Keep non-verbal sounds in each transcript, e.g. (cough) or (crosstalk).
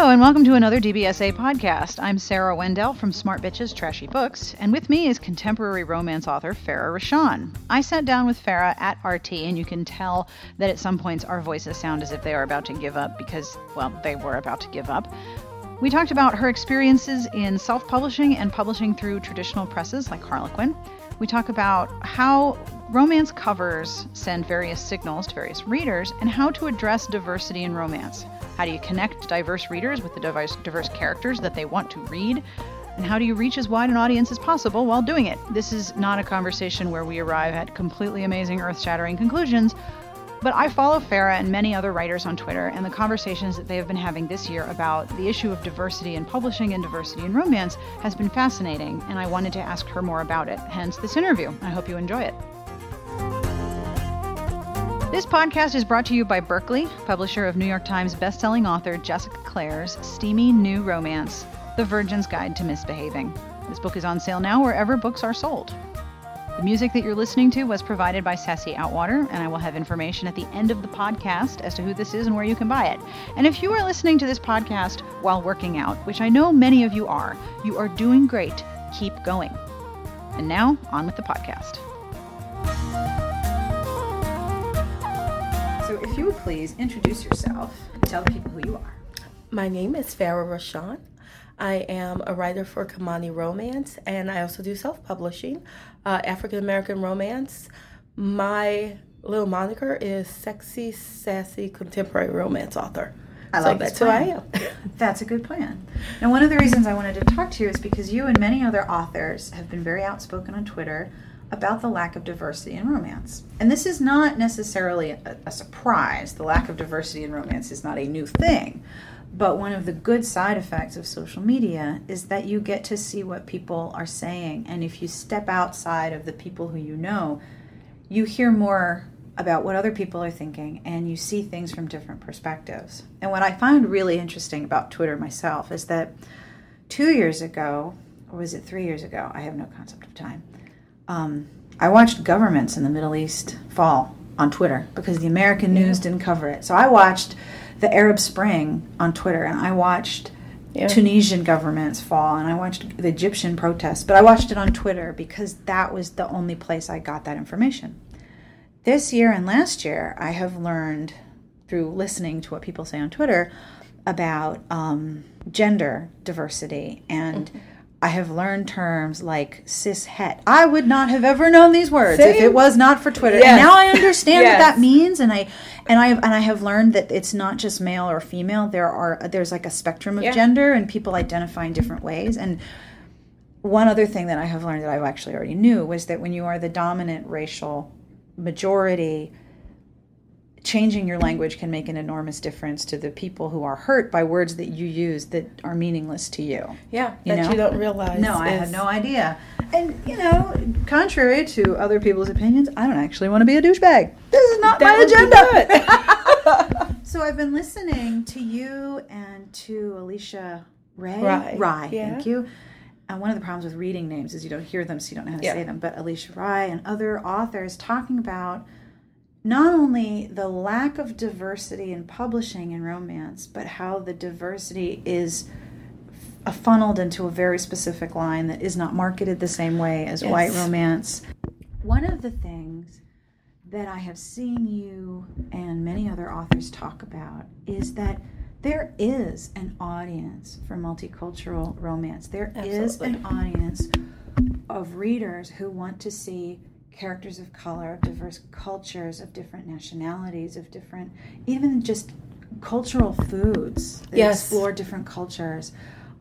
Hello, and welcome to another DBSA podcast. I'm Sarah Wendell from Smart Bitches Trashy Books, and with me is contemporary romance author Farrah Rochon. I sat down with Farrah at RT, and you can tell that at some points our voices sound as if they are about to give up because, well, they were about to give up. We talked about her experiences in self publishing and publishing through traditional presses like Harlequin. We talk about how romance covers send various signals to various readers and how to address diversity in romance. How do you connect diverse readers with the diverse, characters that they want to read? And how do you reach as wide an audience as possible while doing it? This is not a conversation where we arrive at completely amazing, earth shattering conclusions, but I follow Farrah and many other writers on Twitter, and the conversations that they have been having this year about the issue of diversity in publishing and diversity in romance has been fascinating, and I wanted to ask her more about it, hence this interview. I hope you enjoy it. This podcast is brought to you by Berkley, publisher of New York Times bestselling author Jessica Clare's steamy new romance, The Virgin's Guide to Misbehaving. This book is on sale now wherever books are sold. The music that you're listening to was provided by Sassy Outwater, and I will have information at the end of the podcast as to who this is and where you can buy it. And if you are listening to this podcast while working out, which I know many of you are, you are doing great. Keep going. And now, on with the podcast. You please introduce yourself and tell the people who you are. My name is Farrah Rochon. I am a writer for Kimani Romance, and I also do self publishing, uh, African American romance. My little moniker is Sexy, Sassy Contemporary Romance Author. I so like that's who I am. (laughs) That's a good plan. Now, one of the reasons I wanted to talk to you is because you and many other authors have been very outspoken on Twitter about the lack of diversity in romance. And this is not necessarily a, a surprise. The lack of diversity in romance is not a new thing. But one of the good side effects of social media is that you get to see what people are saying. And if you step outside of the people who you know, you hear more about what other people are thinking and you see things from different perspectives. And what I find really interesting about Twitter myself is that two years ago, or was it three years ago? I have no concept of time. Um, I watched governments in the Middle East fall on Twitter because the American news didn't cover it. So I watched the Arab Spring on Twitter and I watched Yeah. Tunisian governments fall and I watched the Egyptian protests, but I watched it on Twitter because that was the only place I got that information. This year and last year, I have learned through listening to what people say on Twitter about um, gender diversity and. I have learned terms like cis het. I would not have ever known these words if it was not for Twitter. Yes. And now I understand what that means and I and I and I have learned that it's not just male or female. There are there's like a spectrum of Yeah. gender and people identify in different ways and one other thing that I have learned that I actually already knew was that when you are the dominant racial majority, changing your language can make an enormous difference to the people who are hurt by words that you use that are meaningless to you. Yeah, You that know? you don't realize. No, I had no idea. And, you know, contrary to other people's opinions, I don't actually want to be a douchebag. This is not That my agenda. (laughs) (laughs) so I've been listening to you and to Alisha Ray. Rai, Rai, yeah. thank you. And one of the problems with reading names is you don't hear them, so you don't know how to Yeah. say them. But Alisha Rai and other authors talking about not only the lack of diversity in publishing and romance, but how the diversity is funneled into a very specific line that is not marketed the same way as Yes. white romance. One of the things that I have seen you and many other authors talk about is that there is an audience for multicultural romance. There is an audience of readers who want to see characters of color, of diverse cultures, of different nationalities, of different, even just cultural foods that Yes. explore different cultures.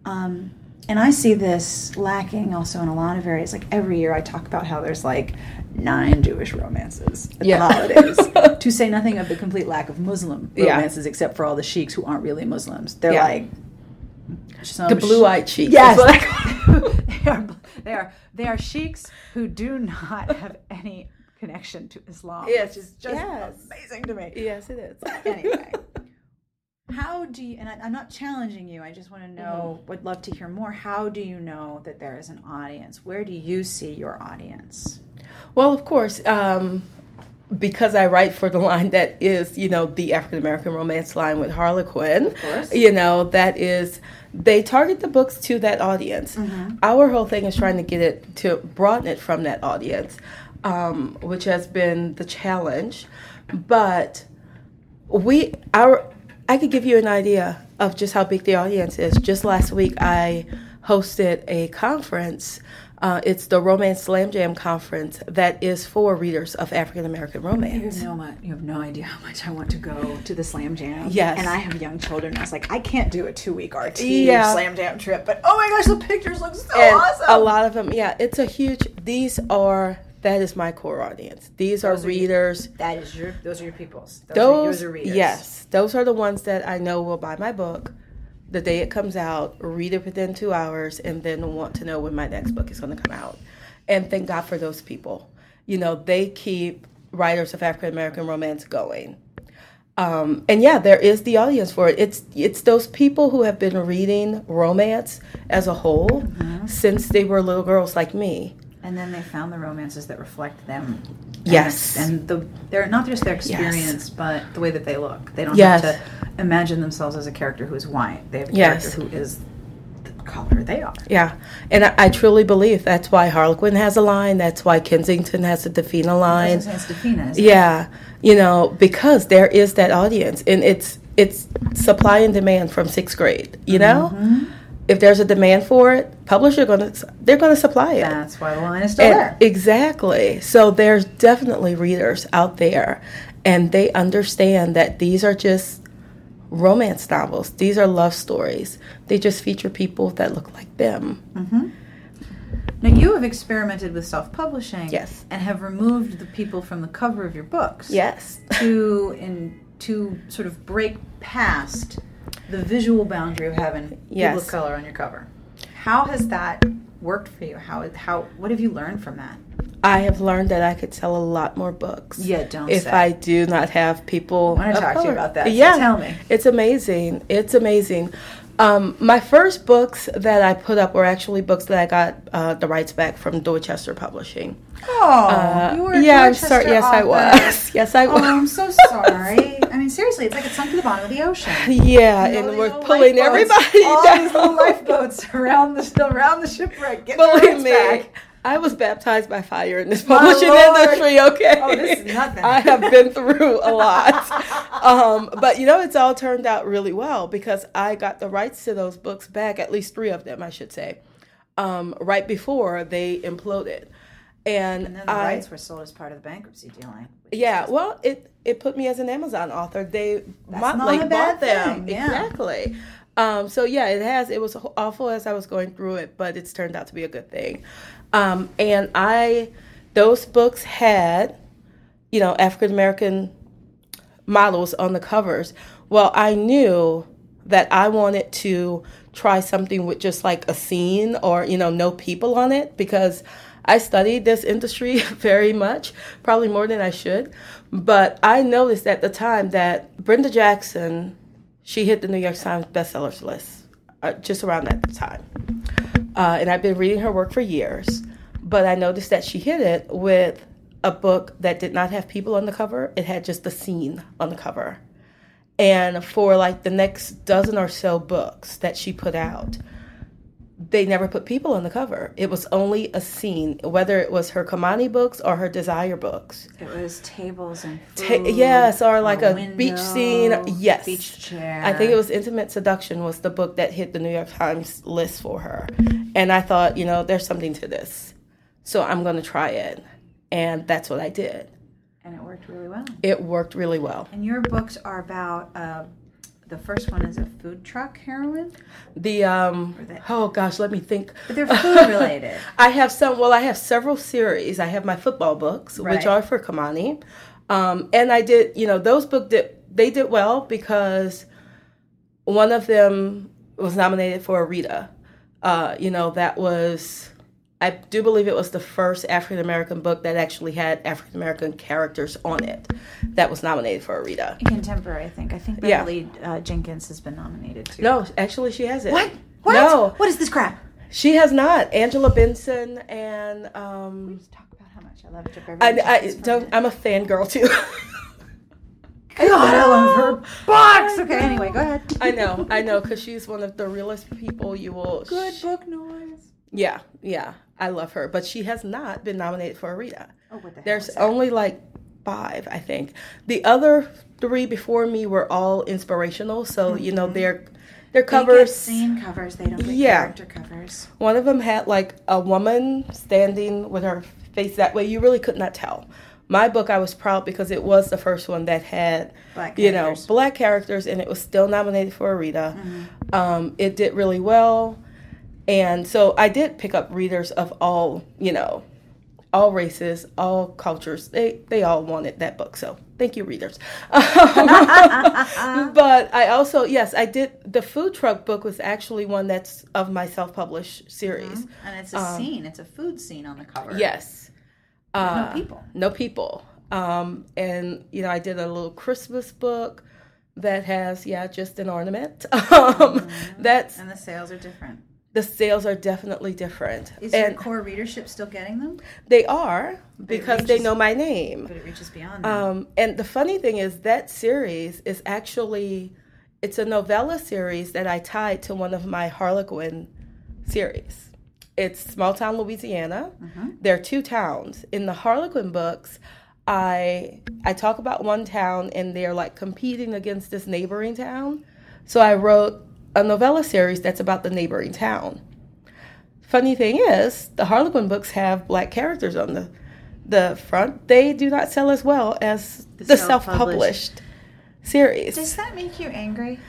Um, and I see this lacking also in a lot of areas. Like every year, I talk about how there's like nine Jewish romances at Yeah. the holidays. (laughs) to say nothing of the complete lack of Muslim Yeah. romances, except for all the sheiks who aren't really Muslims. They're Yeah. like the blue-eyed cheek. Yes, (laughs) (laughs) they are. They are. They are sheiks who do not (laughs) have any connection to Islam. Yes, which is just yes. amazing to me. yes, it is. (laughs) Anyway, how do you? And I, I'm not challenging you. I just want to know. Would love to hear more. How do you know that there is an audience? Where do you see your audience? Well, of course, um, because I write for the (laughs) line that is, you know, the African American romance line with Harlequin, you know, that is, they target the books to that audience. Mm-hmm. Our whole thing is trying to get it to broaden it from that audience, um, which has been the challenge. But we, our, I could give you an idea of just how big the audience is. Just last week, I hosted a conference. Uh, it's the Romance Slam Jam conference that is for readers of African American You romance. mu- you have no idea how much I want to go to the Slam Jam. Yes. And I have young children. I was like, I can't do a two week RT Yeah. Slam Jam trip, but oh my gosh, the pictures look so and awesome. a lot of them, yeah, it's a huge. These are that is my core audience. These are Those are you- readers. That is your, those are your peoples. Those, are, Those, are readers. yes, those are the ones that I know will buy my book the day it comes out, read it within two hours, and then want to know when my next book is going to come out. And thank God for those people. You know, they keep writers of African American romance going. Um, and yeah, there is the audience for it. It's it's those people who have been reading romance as a whole Mm-hmm. since they were little girls like me. And then they found the romances that reflect them. Yes. And, the they're not just their experience, but the way that they look. They don't Yes. have to imagine themselves as a character who is white. They have a Yes. character who is the color they are. Yeah, and I, I truly believe that's why Harlequin has a line. That's why Kensington has a Dafina line. Dafina, isn't it? Yeah, you know, because there is that audience, and it's it's supply and demand from sixth grade. You know, Mm-hmm. if there's a demand for it, publisher gonna they're gonna supply it. That's why the line is still And- there. exactly. So there's definitely readers out there, and they understand that these are just romance novels. These are love stories. They just feature people that look like them. Mm-hmm. Now you have experimented with self-publishing, Yes. and have removed the people from the cover of your books, Yes. to in to sort of break past the visual boundary of having people of color on your cover. How has that worked for you? How how what have you learned from that? I have learned that I could sell a lot more books. Yeah, don't If say. I do not have people. I wanna of talk to you about that, so Yeah, tell me. It's amazing. It's amazing. Um, my first books that I put up were actually books that I got uh, the rights back from Dorchester Publishing. Oh, Uh, you were yeah, I'm sorry. Yes, I was. (laughs) Yes, I Oh, was. I'm so (laughs) sorry. I mean, seriously, it's like it's sunk to the bottom of the ocean. Yeah, You know, and we're pulling everybody all (laughs) down. these little lifeboats around the around the shipwreck. Getting their Believe rights me, back. I was baptized by fire in this publishing industry. Okay. Oh, this is nothing. (laughs) I have been through a lot. (laughs) um, but you know, it's all turned out really well because I got the rights to those books back, at least three of them, I should say, um, right before they imploded. And, And then the I, rights were sold as part of the bankruptcy dealing. yeah, well, it it put me as an Amazon author. They That's Montlake bought them thing, yeah. exactly. Um, so yeah, it has. It was awful as I was going through it, but it's turned out to be a good thing. Um, and I, those books had, you know, African American models on the covers. Well, I knew that I wanted to try something with just like a scene or, you know, no people on it because I studied this industry (laughs) very much, probably more than I should. But I noticed at the time that Brenda Jackson, she hit the New York Times bestsellers list uh, just around that time. Uh, and I've been reading her work for years, but I noticed that she hit it with a book that did not have people on the cover. It had just the scene on the cover. And for like the next dozen or so books that she put out, they never put people on the cover. It was only a scene, whether it was her Kimani books or her Desire books. It was tables and Ta- yes, or like a window, beach scene. Yes. beach chair. I think it was Intimate Seduction was the book that hit the New York Times list for her. And I thought, you know, there's something to this. So I'm going to try it. And that's what I did. and it worked really well. It worked really well. And your books are about. Uh, the first one is a food truck heroine, The um they- oh gosh, let me think. but they're food related. (laughs) I have some. Well, I have several series. I have my football books, Right. which are for Kimani, um, and I did. You know, those books did they did well because one of them was nominated for a Rita. Uh, you know, that was. I do believe it was the first African American book that actually had African American characters on it that was nominated for a Rita. Contemporary, I think. I think Yeah. Beverly uh, Jenkins has been nominated too. No, actually, she has it. What? What? No, What is this crap? she has not. Angela Benson and um, Just talk about how much. I love Chip I, Beverly. I don't. I'm a fangirl too. (laughs) God, I love her (laughs) box. Okay, anyway, go ahead. I know, I know, because she's one of the realest people you will. Good sh- book noise. Yeah, yeah, I love her, but she has not been nominated for a Rita. Oh, what the There's only like five, I think. The other three before me were all inspirational, so you know they're they're covers. scene covers. They don't Yeah. character covers. One of them had like a woman standing with her face that way. You really could not tell. My book, I was proud because it was the first one that had, Black you know, black characters, and it was still nominated for a Rita. Mm-hmm. Um, it did really well, and so I did pick up readers of all, you know, all races, all cultures. They they all wanted that book. So thank you, readers. (laughs) but I also yes, I did. The food truck book was actually one that's of my self published series. And it's a scene. It's a food scene on the cover. Yes. Uh, no people. No people. Um, and you know, I did a little Christmas book that has yeah, just an ornament. (laughs) Um, That's And the sales are different. The sales are definitely different, Is your and core readership still getting them? they are because they know my name. But it reaches beyond that. Um, and the funny thing is that series is actually it's a novella series that I tied to one of my Harlequin series. It's small town Louisiana. There are two towns in the Harlequin books. I I talk about one town and they're like competing against this neighboring town. So I wrote a novella series that's about the neighboring town. Funny thing is, the Harlequin books have black characters on the the front. They do not sell as well as the, self-published. self-published series. Does that make you angry?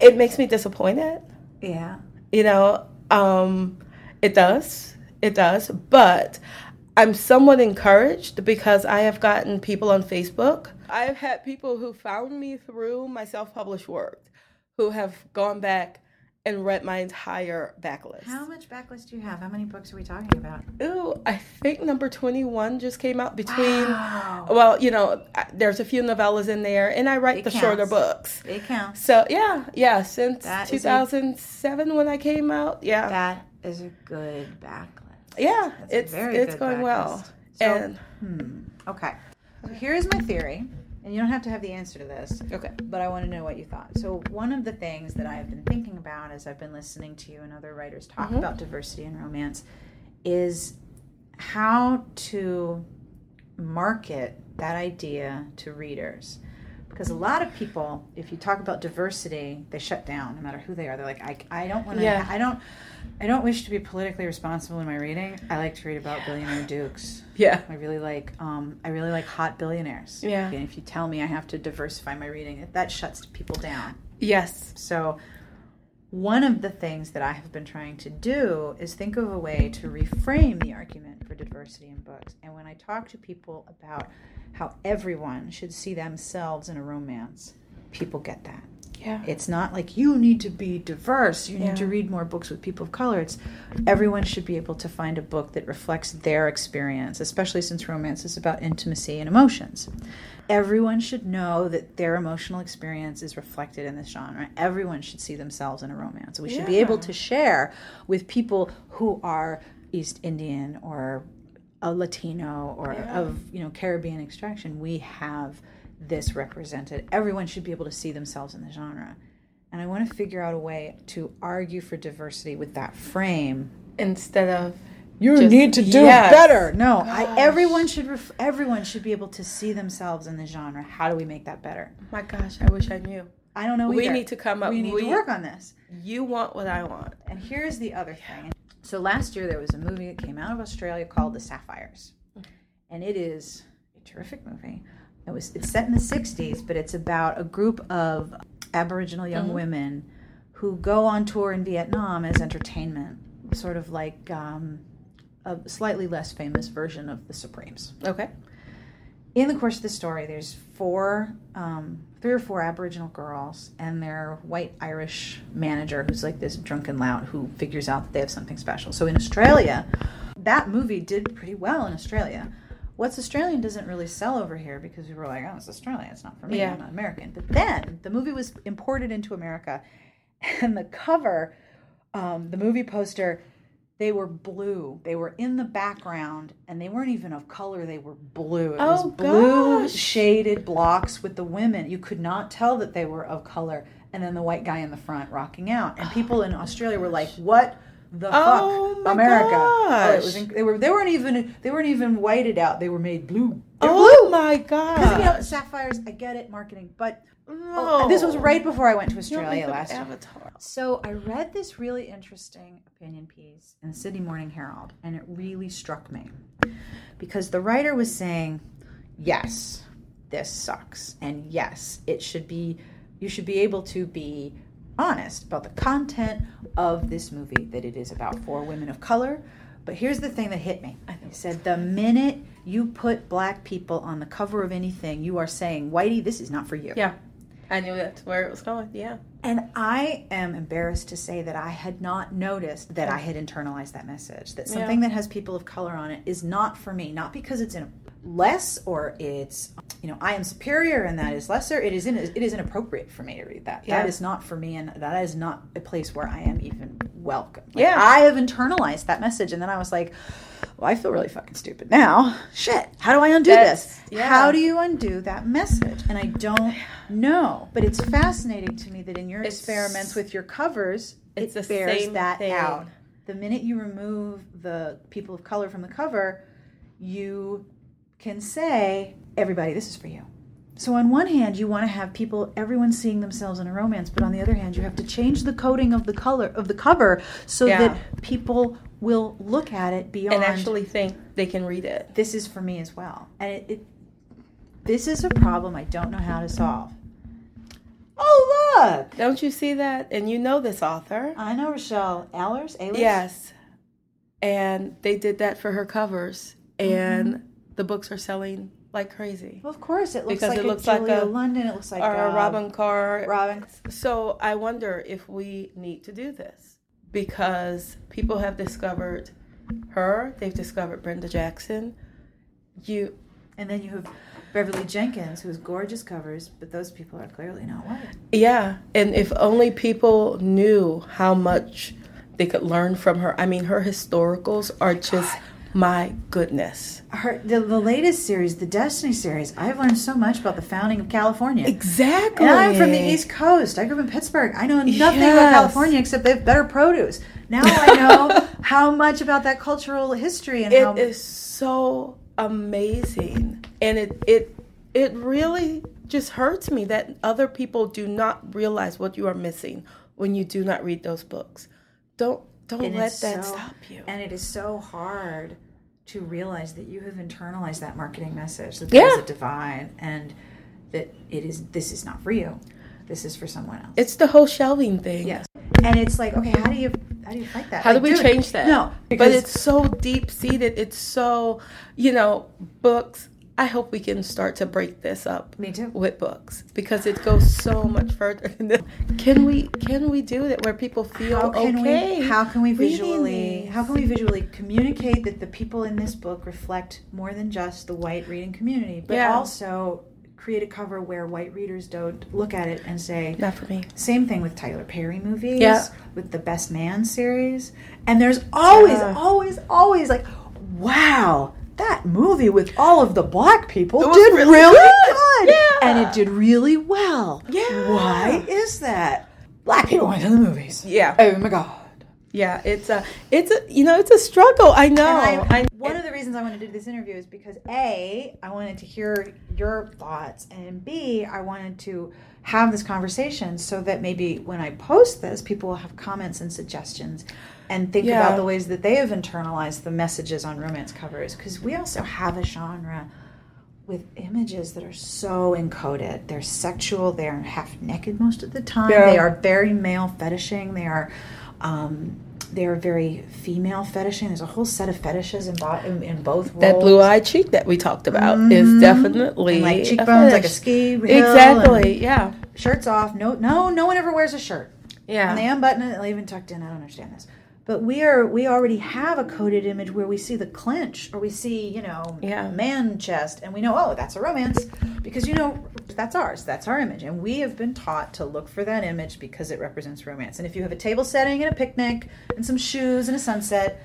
it makes me disappointed. Yeah. You know, um, it does. It does. But I'm somewhat encouraged because I have gotten people on Facebook. I've had people who found me through my self published work who have gone back and read my entire backlist. How much backlist do you have? How many books are we talking about? Ooh, I think number 21 just came out between. Wow. Well, you know, there's a few novellas in there, and I write It the shorter books. It counts. So, yeah, yeah, since That is a- 2007 when I came out, yeah. That is a good backlist. Yeah, That's it's very it's going well. So- and Hmm. Okay. So here's my theory, and you don't have to have the answer to this, okay. but I want to know what you thought. So one of the things that I've been thinking about as I've been listening to you and other writers talk mm-hmm. about diversity and romance is how to market that idea to readers. Because a lot of people, if you talk about diversity, they shut down no matter who they are. They're like, I, I don't want to, Yeah. I don't, I don't wish to be politically responsible in my reading. I like to read about billionaire dukes. Yeah. I really like um, I really like hot billionaires. Yeah. And if you tell me I have to diversify my reading, that shuts people down. Yes. So one of the things that I have been trying to do is think of a way to reframe the argument for diversity in books. And when I talk to people about how everyone should see themselves in a romance, people get that. Yeah. It's not like you need to be diverse. You need to read more books with people of color. It's everyone should be able to find a book that reflects their experience, especially since romance is about intimacy and emotions. Everyone should know that their emotional experience is reflected in this genre. Everyone should see themselves in a romance. We should be able to share with people who are East Indian or a Latino or of you know Caribbean extraction. We have this represented. Everyone should be able to see themselves in the genre. And I want to figure out a way to argue for diversity with that frame. Instead of You Just- need to do yes. better. No, I, everyone should ref, everyone should be able to see themselves in the genre. How do we make that better? my gosh, I wish I knew. I don't know. We either. need to come up. We need to work on this. You want what I want. And here's the other thing. So last year there was a movie that came out of Australia called The Sapphires, and it is a terrific movie. It was it's set in the '60s, but it's about a group of Aboriginal young women who go on tour in Vietnam as entertainment, sort of like um, a slightly less famous version of The Supremes Okay. in the course of the story, there's four, um, three or four Aboriginal girls and their white Irish manager, who's like this drunken lout who figures out that they have something special. So in Australia, that movie did pretty well in Australia. What's Australian doesn't really sell over here because we were like, oh, it's Australia, it's not for me, Yeah. I'm not American. But then the movie was imported into America, and the cover, um, the movie poster, they were blue. They were in the background and they weren't even of color. They were blue. It was Oh, blue gosh. shaded blocks with the women. You could not tell that they were of color. And then the white guy in the front rocking out. And people in Australia were like, "What the Oh, fuck, America?" Oh, it was. inc- They were. They weren't even. They weren't even whited out. They were made blue. They're Oh blue. my Because you know, god! sapphires. I get it, marketing, but No. oh, this was right before I went to Australia last year. Avatar. So I read this really interesting opinion piece in the Sydney Morning Herald, and it really struck me because the writer was saying, "Yes, this sucks, and yes, it should be. You should be able to be honest about the content of this movie. That it is about four women of color." But here's the thing that hit me. He said, "The minute you put black people on the cover of anything, you are saying, Whitey, this is not for you." Yeah, I knew that's where it was going. Yeah. And I am embarrassed to say that I had not noticed that I had internalized that message. That something that has people of color on it is not for me. Not because it's in less or it's you know I am superior and that is lesser. It is in it is inappropriate for me to read that. Yeah. That is not for me, and that is not a place where I am even welcome. Like, Yeah. I have internalized that message, and then I was like. Well, I feel really fucking stupid now. Shit. How do I undo That's- this? yeah. How do you undo that message? And I don't know. But it's fascinating to me that in your It's- experiments with your covers, It's it the bears same that thing. out. The minute you remove the people of color from the cover, you can say, everybody, this is for you. So on one hand, you want to have people, everyone seeing themselves in a romance, but on the other hand, you have to change the coding of the color of the cover so Yeah. that people will look at it beyond And actually think they can read it. this is for me as well. And it, it this is a problem I don't know how to solve. Oh look! Don't you see that? And you know this author. I know Rochelle Alers. Yes. And they did that for her covers, and mm-hmm. the books are selling like crazy. Well, of course, it looks Because like it a looks like Julia a- London. It looks like or a a Robyn Carr. Robyn. So I wonder if we need to do this because people have discovered her. They've discovered Brenda Jackson. You, And then you have Beverly Jenkins, who has gorgeous covers, but those people are clearly not white. yeah. And if only people knew how much they could learn from her. I mean, her historicals are just my goodness. Her the, the latest series, the Destiny series, I've learned so much about the founding of California. Exactly. And I'm from the East Coast. I grew up in Pittsburgh. I know nothing about California except they have better produce. Now I (laughs) know how much about that cultural history and how It is so amazing, and it it it really just hurts me that other people do not realize what you are missing when you do not read those books. Don't don't and let that so- stop you. And it is so hard to realize that you have internalized that marketing message that Yeah. there's a divide and that it is this is not for you. This is for someone else. It's the whole shelving thing. yes. And it's like, okay, how do you how do you fight that? How do we dude, change that? No, but it's so deep seated. It's so, you know, books. I hope we can start to break this up. Me too. With books because it goes so much further than this. Can we can we do that where people feel how can okay? we how can we visually how can we visually communicate that the people in this book reflect more than just the white reading community but Yeah. also create a cover where white readers don't look at it and say Not for me. same thing with Tyler Perry movies Yeah. with the Best Man series and there's always Yeah. always always like wow that movie with all of the black people did really really, good. good, Yeah. and it did really well Yeah. why is that black people went to the movies Yeah. Oh my god. Yeah, it's a, it's a, you know, it's a struggle. I know. And I, I, one of the reasons I wanted to do this interview is because A, I wanted to hear your thoughts, and B, I wanted to have this conversation so that maybe when I post this, people will have comments and suggestions and think Yeah. about the ways that they have internalized the messages on romance covers. Because we also have a genre with images that are so encoded. They're sexual, they're half naked most of the time, Yeah. they are very male fetishing, they are. Um, they're very female fetishing. There's a whole set of fetishes in, bo- in, in both roles. that blue-eyed cheek that we talked about is definitely And like a cheekbones, like a ski Exactly. Yeah. Shirts off. No, no, no one ever wears a shirt. Yeah. And they unbutton it, They even tucked in. I don't understand this. But we are we already have a coded image where we see the clench or we see, you know, Yeah. man chest and we know, oh, that's a romance. Because you know, that's ours. That's our image. And we have been taught to look for that image because it represents romance. And if you have a table setting and a picnic and some shoes and a sunset,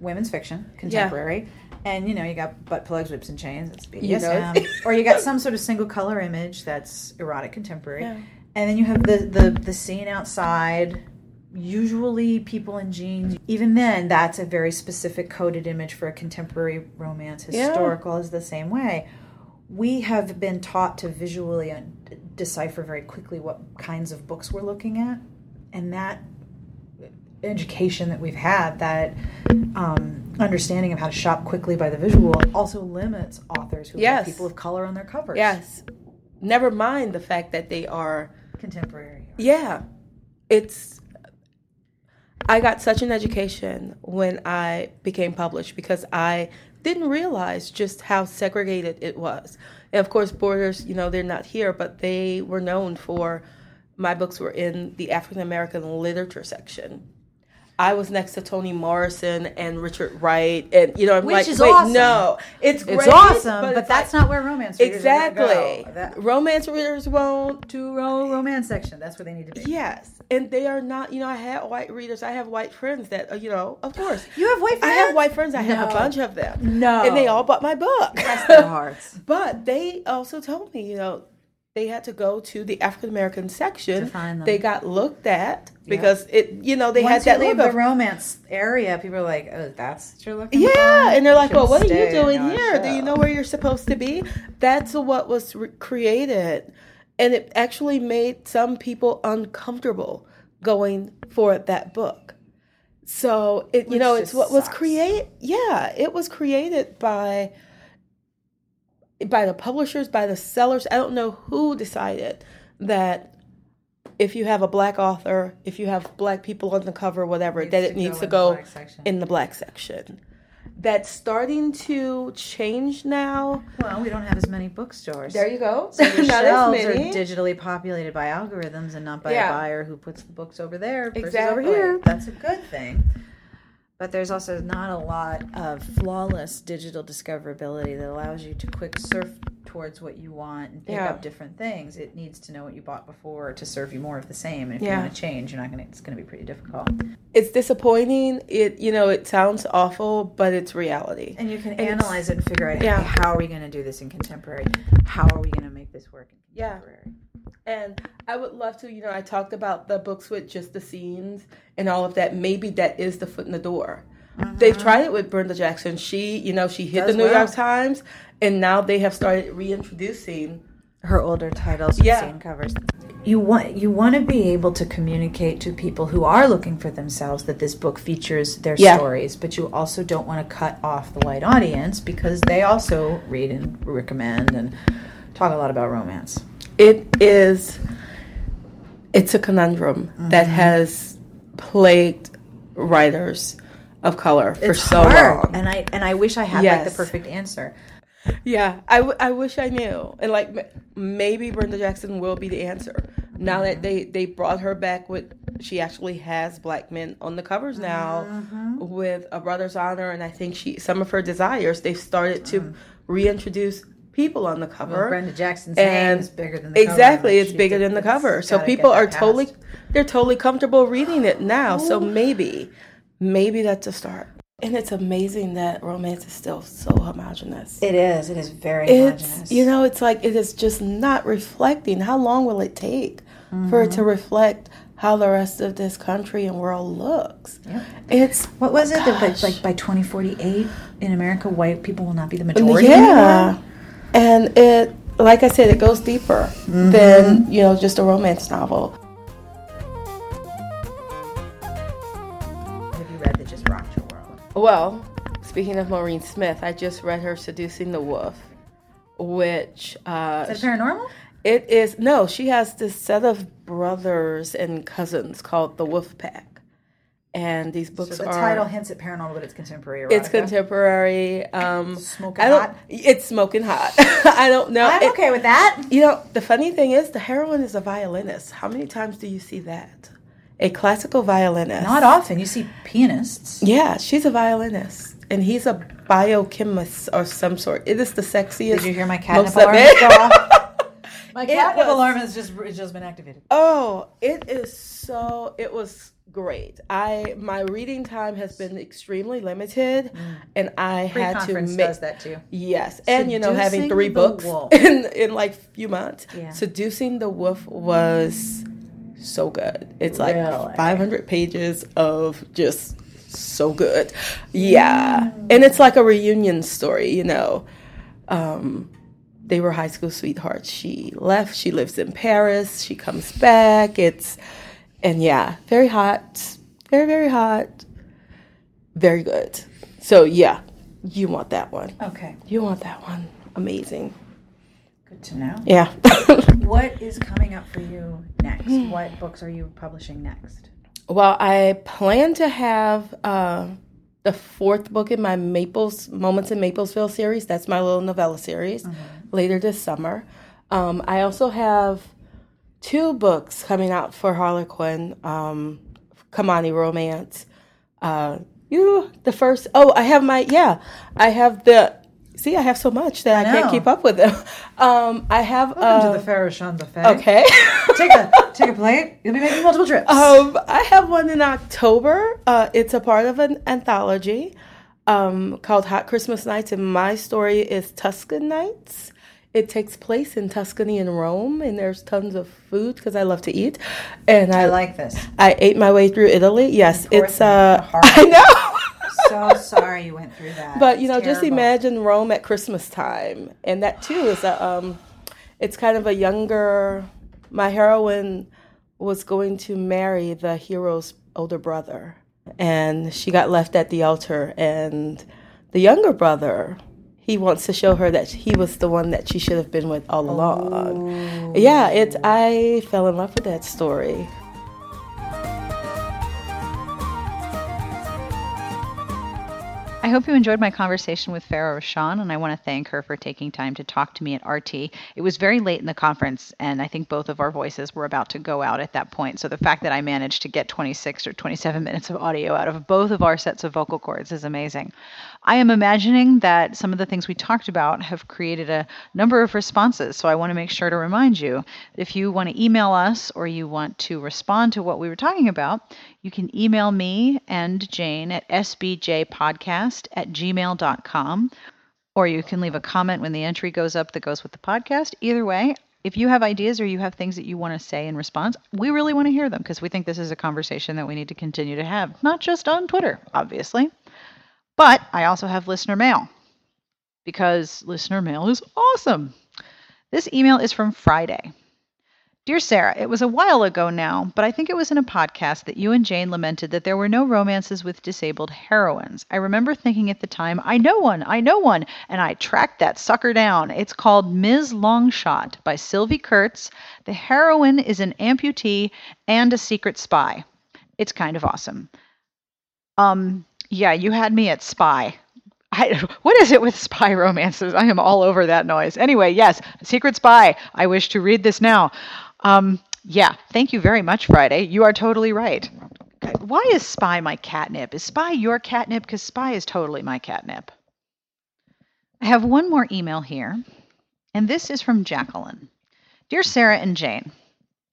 women's fiction, contemporary. And you know, you got butt plugs, whips, and chains. That's BDSM. You know. or you got some sort of single color image that's erotic contemporary. Yeah. And then you have the, the the scene outside, usually people in jeans. Even then, that's a very specific coded image for a contemporary romance. Yeah. Historical is the same way. We have been taught to visually decipher very quickly what kinds of books we're looking at, and that education that we've had, that um, understanding of how to shop quickly by the visual, also limits authors who Yes. have people of color on their covers. Yes. Never mind the fact that they are contemporary. Yeah. It's I got such an education when I became published because I didn't realize just how segregated it was. And of course, Borders, you know, they're not here, but they were known for my books were in the African American literature section. I was next to Toni Morrison and Richard Wright, and you know, I'm Which like, is wait, awesome. no, it's It's great, awesome, but, it's that's like- not where romance readers exactly. That, Romance readers won't to row romance section. That's where they need to be. Yes, and they are not. You know, I have white readers. I have white friends that uh, you know. Of course, (gasps) You have white friends? I have white friends. I have a bunch of them. No. and they all bought my book. Bless their (laughs) hearts. but they also told me, you know, they had to go to the African American section. To find them. They got looked at because it. You know, they Once had that leave the romance area, people are like, "Oh, that's what you're looking for." Yeah, and they're like, "Well, what are you doing here? Do you know where you're supposed to be?" That's what was re- created, and it actually made some people uncomfortable going for that book. So it, you know, it's what was sucks. create. Yeah, it was created by by the publishers, by the sellers. I don't know who decided that if you have a black author, if you have black people on the cover, whatever, that it needs to go in the black section. That's starting to change now. Well, we don't have as many bookstores. There you go. (laughs) So your (laughs) Not as shelves are digitally populated by algorithms and not by Yeah. a buyer who puts the books over there versus over here. That's a good thing. But there's also not a lot of flawless digital discoverability that allows you to quick surf towards what you want and pick Yeah. up different things. It needs to know what you bought before to serve you more of the same. And if you want to change, you're not going to. It's going to be pretty difficult. It's disappointing. It you know it sounds awful, but it's reality. And you can it's- analyze it and figure out Yeah. how are we going to do this in contemporary? How are we going to make this work in Yeah. And I would love to, you know, I talked about the books with just the scenes and all of that. Maybe that is the foot in the door. They've uh-huh. tried it with Brenda Jackson. She, you know, she hit Does the New well. York Times, and now they have started reintroducing. her older titles Yeah. scene covers. You want you want to be able to communicate to people who are looking for themselves that this book features their Yeah. stories, but you also don't want to cut off the white audience because they also read and recommend and talk a lot about romance. It is, it's a conundrum that Mm-hmm. has plagued writers of color for It's so hard, long. and I and I wish I had like the perfect answer. Yeah, I, w- I wish I knew. And like m- maybe Brenda Jackson will be the answer. Now that mm-hmm. they they brought her back with she actually has black men on the covers now mm-hmm. with a brother's honor and I think she some of her desires they've started to mm-hmm. reintroduce people on the cover. Brenda Jackson's and name is bigger than the cover exactly image. it's bigger than the cover. So people are totally they're totally comfortable reading it now. So maybe maybe that's a start. And it's amazing that romance is still so homogenous It is. It is very it's homogenous. you know it's like it is just not reflecting how long will it take for it to Mm-hmm. reflect how the rest of this country and world looks Yep. it's What was it that like, like by 2048 in America, white people will not be the majority? yeah anymore? And it like i said it goes deeper Mm-hmm. than you know just a romance novel Have you read that just rocked your world? well speaking of maureen smith i just read her seducing the wolf which uh Is that paranormal? It is no. She has this set of brothers and cousins called the Wolf Pack, and these books So the are. title hints at paranormal, but it's contemporary. Erotica. it's contemporary. Um, Smoking hot? It's smoking hot. (laughs) I don't know. I'm It- okay with that. You know, the funny thing is, the heroine is a violinist. How many times do you see that? A classical violinist. Not often. You see pianists. Yeah, she's a violinist, and he's a biochemist or some sort. It is the sexiest. Did you hear my catnip of alarm go off? (laughs) My catnip alarm has just it's just been activated. Oh, it is so. It was great. I my reading time has been extremely limited, and I had to make does that too. Yes, and you know, having three books Wolf. (laughs) in in like few months. Yeah. Seducing the Wolf was so good. It's like Really? 500 pages of just so good. Yeah, and it's like a reunion story. You know, um, they were high school sweethearts. She left. She lives in Paris. She comes back. It's and yeah, very hot. Very very hot. Very good. So yeah, you want that one. Okay, You want that one. Amazing. good to know. Yeah. (laughs) What is coming up for you next? what books are you publishing next? well, I plan to have uh, the fourth book in my Maples Moments in Maplesville series. That's my little novella series later this summer. Um, I also have two books coming out for Harlequin, um, Kimani Romance. Uh, you the first oh I have my yeah I have the see I have so much that I, I can't keep up with them. (laughs) Um, I have Welcome uh, to the Farrah Rochon Buffet. okay. (laughs) take a take a plate. You'll be making multiple trips. Um, I have one in October. Uh, it's a part of an anthology um, called Hot Christmas Nights, and my story is Tuscan Nights. It takes place in Tuscany and Rome, and there's tons of food because I love to eat. And I, I like this. I ate my way through Italy. Yes, it's uh. (laughs) I know. So sorry you went through that. But you know, just imagine Rome at Christmas time, and that too is a um, it's kind of a younger. My heroine was going to marry the hero's older brother, and she got left at the altar, and the younger brother. He wants to show her that he was the one that she should have been with all along. Oh. Yeah, it's I fell in love with that story. I hope you enjoyed my conversation with Farrah Rochon, and I want to thank her for taking time to talk to me at RT. It was very late in the conference, and I think both of our voices were about to go out at that point. So the fact that I managed to get 26 or 27 minutes of audio out of both of our sets of vocal cords is amazing. I am imagining that some of the things we talked about have created a number of responses. So I want to make sure to remind you if you want to email us or you want to respond to what we were talking about, you can email me and Jane at sbjpodcast at gmail.com, or you can leave a comment when the entry goes up that goes with the podcast. Either way, if you have ideas or you have things that you want to say in response, we really want to hear them because we think this is a conversation that we need to continue to have, not just on Twitter, obviously. But I also have listener mail because listener mail is awesome. This email is from Friday. Dear Sarah, it was a while ago now, but I think it was in a podcast that you and Jane lamented that there were no romances with disabled heroines. I remember thinking at the time, I know one, I know one, and I tracked that sucker down. It's called Ms. Longshot by Sylvie Kurtz. The heroine is an amputee and a secret spy. It's kind of awesome. Um, yeah, you had me at spy. I, (laughs) what is it with spy romances? I am all over that noise. Anyway, yes, Secret Spy. I wish to read this now. Um, yeah, thank you very much, Friday. You are totally right. Why is Spy my catnip? Is Spy your catnip? Because Spy is totally my catnip. I have one more email here, and this is from Jacqueline. Dear Sarah and Jane,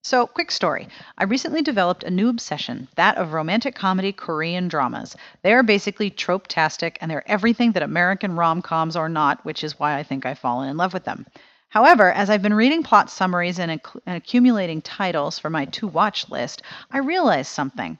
so, quick story. I recently developed a new obsession, that of romantic comedy Korean dramas. They are basically trope-tastic, and they're everything that American rom-coms are not, which is why I think I've fallen in love with them. However, as I've been reading plot summaries and, acc- and accumulating titles for my to-watch list, I realized something.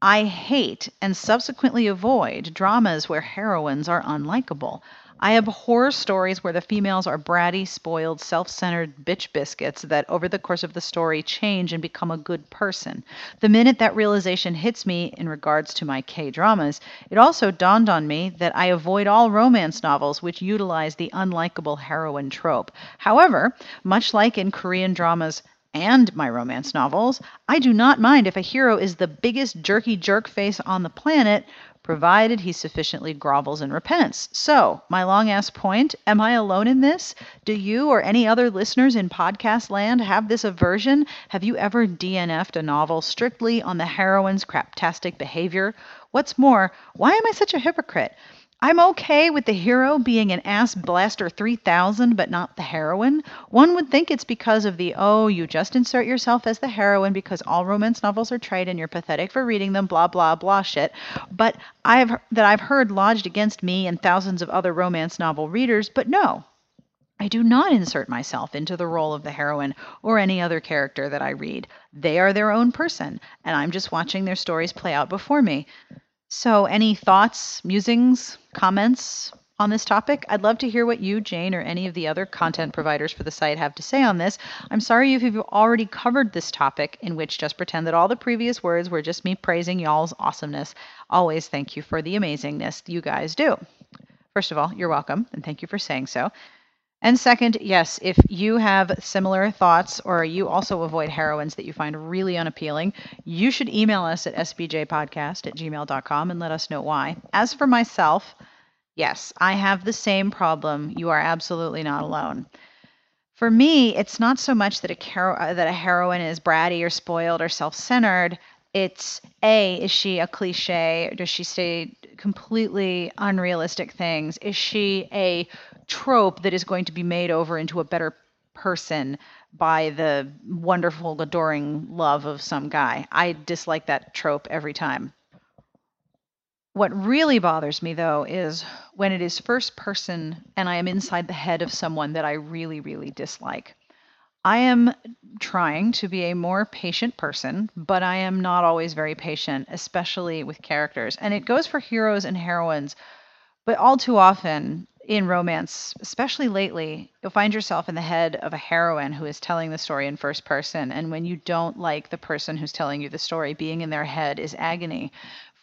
I hate and subsequently avoid dramas where heroines are unlikable. I abhor stories where the females are bratty, spoiled, self centered bitch biscuits that over the course of the story change and become a good person. The minute that realization hits me in regards to my K dramas, it also dawned on me that I avoid all romance novels which utilize the unlikable heroine trope. However, much like in Korean dramas, and my romance novels, I do not mind if a hero is the biggest jerky jerk face on the planet, provided he sufficiently grovels and repents. So, my long ass point am I alone in this? Do you or any other listeners in podcast land have this aversion? Have you ever DNF'd a novel strictly on the heroine's craptastic behavior? What's more, why am I such a hypocrite? I'm okay with the hero being an ass blaster 3000 but not the heroine. One would think it's because of the oh, you just insert yourself as the heroine because all romance novels are trite and you're pathetic for reading them, blah blah blah shit. But I've that I've heard lodged against me and thousands of other romance novel readers, but no. I do not insert myself into the role of the heroine or any other character that I read. They are their own person, and I'm just watching their stories play out before me. So, any thoughts, musings, comments on this topic? I'd love to hear what you, Jane, or any of the other content providers for the site have to say on this. I'm sorry if you've already covered this topic, in which just pretend that all the previous words were just me praising y'all's awesomeness. Always thank you for the amazingness you guys do. First of all, you're welcome, and thank you for saying so. And second, yes, if you have similar thoughts or you also avoid heroines that you find really unappealing, you should email us at sbjpodcast at gmail.com and let us know why. As for myself, yes, I have the same problem. You are absolutely not alone. For me, it's not so much that a, uh, that a heroine is bratty or spoiled or self centered. It's A, is she a cliche? Does she say completely unrealistic things? Is she a trope that is going to be made over into a better person by the wonderful, adoring love of some guy. I dislike that trope every time. What really bothers me, though, is when it is first person and I am inside the head of someone that I really, really dislike. I am trying to be a more patient person, but I am not always very patient, especially with characters. And it goes for heroes and heroines, but all too often in romance, especially lately, you'll find yourself in the head of a heroine who is telling the story in first person. And when you don't like the person who's telling you the story, being in their head is agony.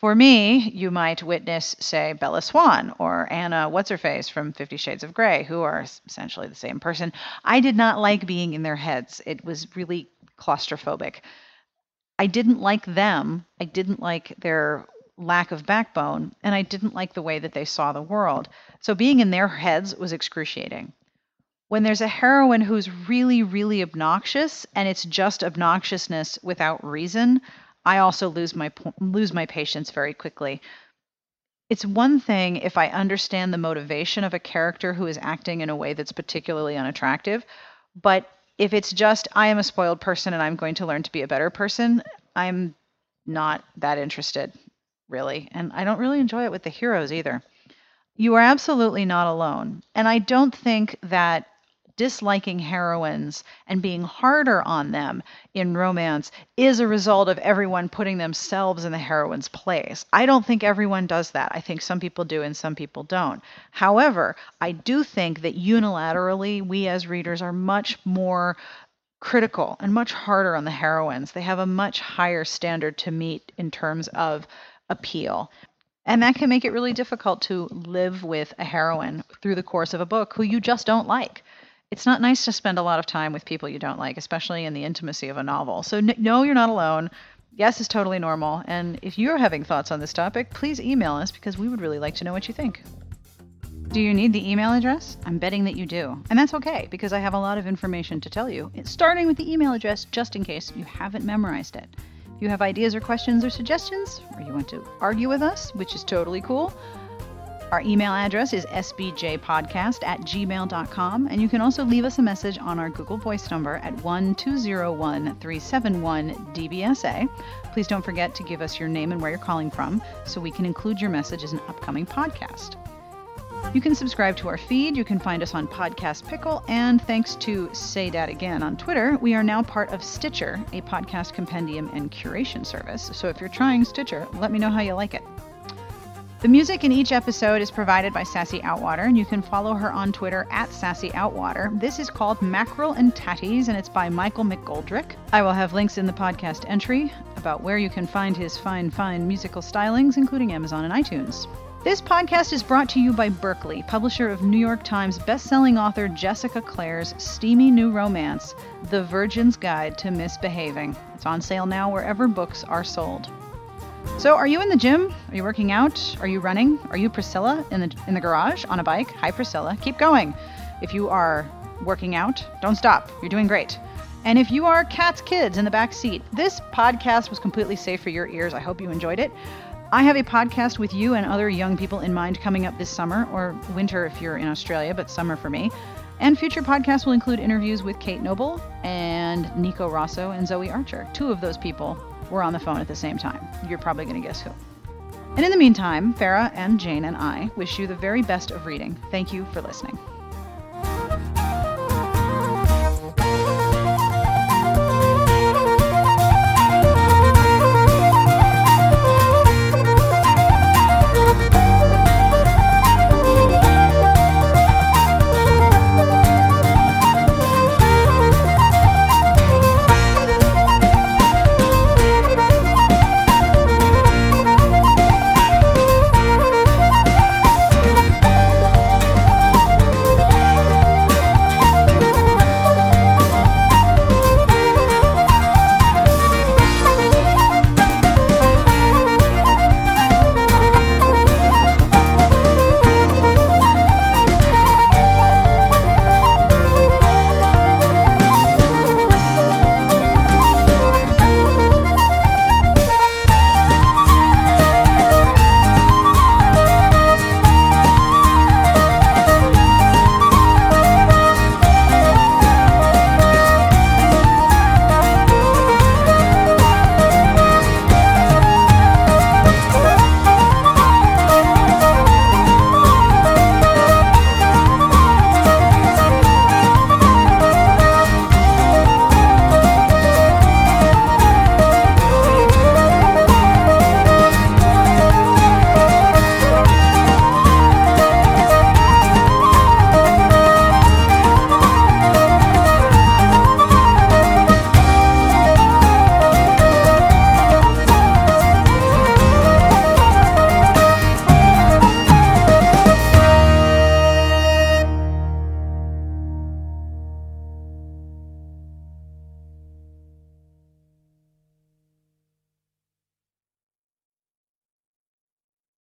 For me, you might witness, say, Bella Swan or Anna What's Her Face from Fifty Shades of Grey, who are essentially the same person. I did not like being in their heads, it was really claustrophobic. I didn't like them. I didn't like their lack of backbone, and I didn't like the way that they saw the world. So being in their heads was excruciating. When there's a heroine who's really, really obnoxious, and it's just obnoxiousness without reason, I also lose my lose my patience very quickly. It's one thing if I understand the motivation of a character who is acting in a way that's particularly unattractive, but if it's just I am a spoiled person and I'm going to learn to be a better person, I'm not that interested really. And I don't really enjoy it with the heroes either. You are absolutely not alone. And I don't think that disliking heroines and being harder on them in romance is a result of everyone putting themselves in the heroine's place. I don't think everyone does that. I think some people do and some people don't. However, I do think that unilaterally, we as readers are much more critical and much harder on the heroines. They have a much higher standard to meet in terms of appeal. And that can make it really difficult to live with a heroine through the course of a book who you just don't like. It's not nice to spend a lot of time with people you don't like, especially in the intimacy of a novel. So, no, you're not alone. Yes is totally normal. And if you're having thoughts on this topic, please email us because we would really like to know what you think. Do you need the email address? I'm betting that you do. And that's okay because I have a lot of information to tell you, starting with the email address just in case you haven't memorized it. You have ideas or questions or suggestions, or you want to argue with us, which is totally cool, our email address is sbjpodcast at gmail.com, and you can also leave us a message on our Google Voice number at 1201 371 DBSA. Please don't forget to give us your name and where you're calling from so we can include your message as an upcoming podcast. You can subscribe to our feed. You can find us on Podcast Pickle. And thanks to Say That Again on Twitter, we are now part of Stitcher, a podcast compendium and curation service. So if you're trying Stitcher, let me know how you like it. The music in each episode is provided by Sassy Outwater, and you can follow her on Twitter at Sassy Outwater. This is called Mackerel and Tatties, and it's by Michael McGoldrick. I will have links in the podcast entry about where you can find his fine, fine musical stylings, including Amazon and iTunes. This podcast is brought to you by Berkley, publisher of New York Times bestselling author Jessica Clare's steamy new romance, The Virgin's Guide to Misbehaving. It's on sale now wherever books are sold. So, are you in the gym? Are you working out? Are you running? Are you Priscilla in the in the garage on a bike? Hi Priscilla, keep going. If you are working out, don't stop. You're doing great. And if you are Cat's kids in the back seat, this podcast was completely safe for your ears. I hope you enjoyed it. I have a podcast with you and other young people in mind coming up this summer, or winter if you're in Australia, but summer for me. And future podcasts will include interviews with Kate Noble and Nico Rosso and Zoe Archer. Two of those people were on the phone at the same time. You're probably going to guess who. And in the meantime, Farrah and Jane and I wish you the very best of reading. Thank you for listening.